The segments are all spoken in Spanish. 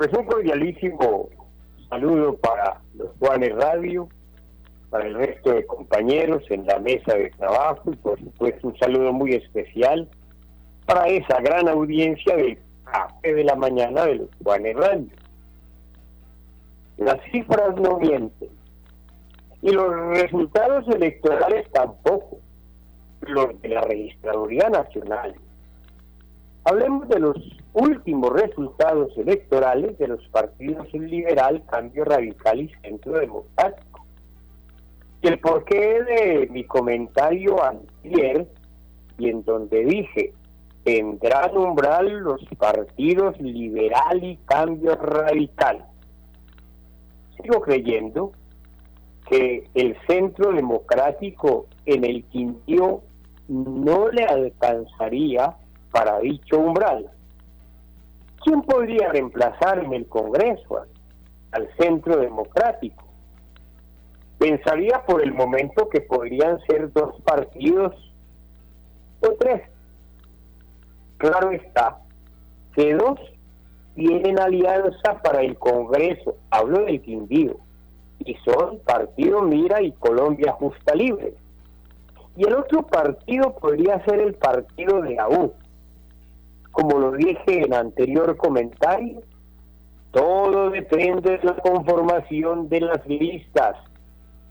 Pues un cordialísimo saludo para los Juanes Radio, para el resto de compañeros en la mesa de trabajo y por supuesto un saludo muy especial para esa gran audiencia del café de la mañana de los Juanes Radio. Las cifras no mienten y los resultados electorales tampoco, los de la Registraduría Nacional. Hablemos de los últimos resultados electorales de los partidos Liberal, Cambio Radical y Centro Democrático. Y el porqué de mi comentario ayer, y en donde dije, tendrán umbral los partidos Liberal y Cambio Radical. Sigo creyendo que el Centro Democrático en el Quindío no le alcanzaría para dicho umbral. ¿Quién podría reemplazar en el Congreso al Centro Democrático? Pensaría por el momento que podrían ser dos partidos o tres. Claro está que dos tienen alianza para el Congreso, hablo del Quindío, y son Partido Mira y Colombia Justa Libre. Y el otro partido podría ser el partido de la U, como lo dije en anterior comentario, todo depende de la conformación de las listas,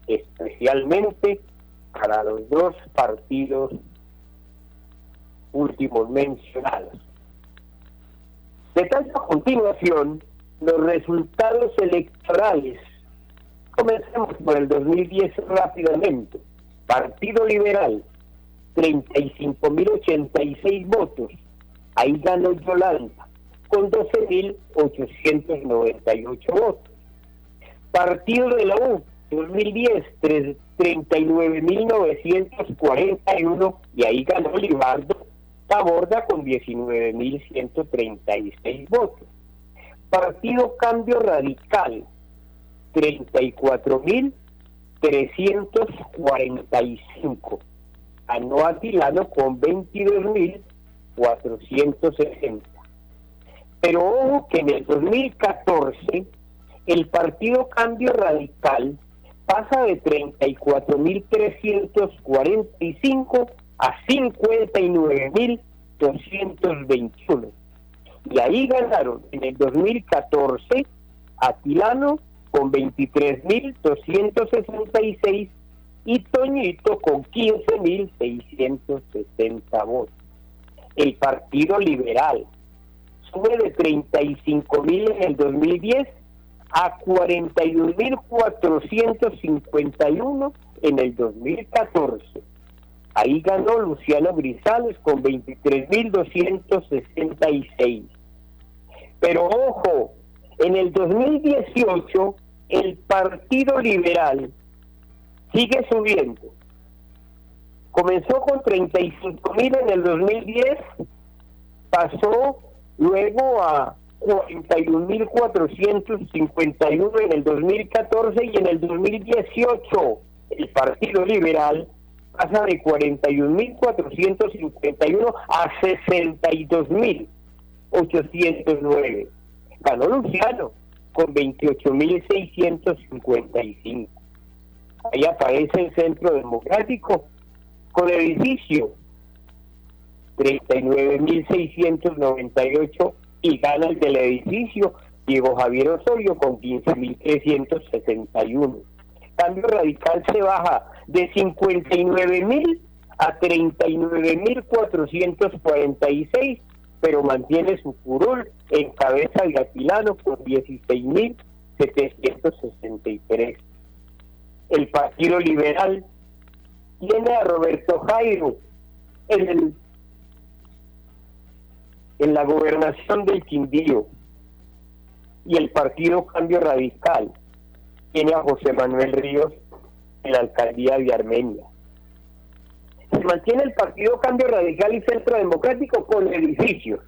especialmente para los dos partidos últimos mencionados. De a continuación los resultados electorales. Comencemos por el 2010 rápidamente. Partido Liberal, 35.086 votos. Ahí ganó Yolanda con 12.898 votos. Partido de la U, 2010, 39.941 y ahí ganó Libardo Taborda con 19.136 votos. Partido Cambio Radical, 34.345. Ganó Atilano con 22.000 460. Pero ojo que en el 2014 el Partido Cambio Radical pasa de 34.345 a 59.221. Y ahí ganaron en el 2014 Atilano con 23.266 y Toñito con 15.660 votos el Partido Liberal. Sube de 35 mil en el 2010 a 41 mil 451 en el 2014. Ahí ganó Luciano Grisales con 23 mil 266. Pero ojo, en el 2018 el Partido Liberal sigue subiendo Comenzó con 35 mil en el 2010, pasó luego a 41 mil 451 en el 2014 y en el 2018 el Partido Liberal pasa de 41 mil 451 a 62 mil 809. Ganó Luciano con 28 mil 655. Ahí aparece el Centro Democrático con edificio 39.698 y gana el del edificio Diego Javier Osorio con 15.361. Cambio radical se baja de 59.000 a 39.446, pero mantiene su curul en cabeza de Atilano con 16.763. El Partido Liberal tiene a Roberto Jairo en, el, en la gobernación del Quindío y el Partido Cambio Radical tiene a José Manuel Ríos en la alcaldía de Armenia. Se mantiene el Partido Cambio Radical y Centro Democrático con edificios.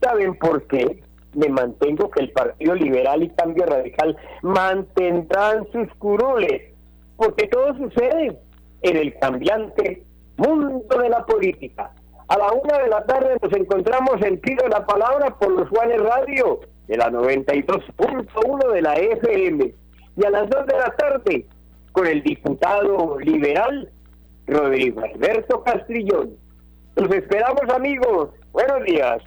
¿Saben por qué? Me mantengo que el Partido Liberal y Cambio Radical mantendrán sus curules, porque todo sucede en el cambiante mundo de la política. A la una de la tarde nos encontramos en Pido la Palabra por los Juanes Radio de la 92.1 de la FM y a las 2 de la tarde con el diputado liberal Rodrigo Alberto Castrillón. Los esperamos amigos. Buenos días.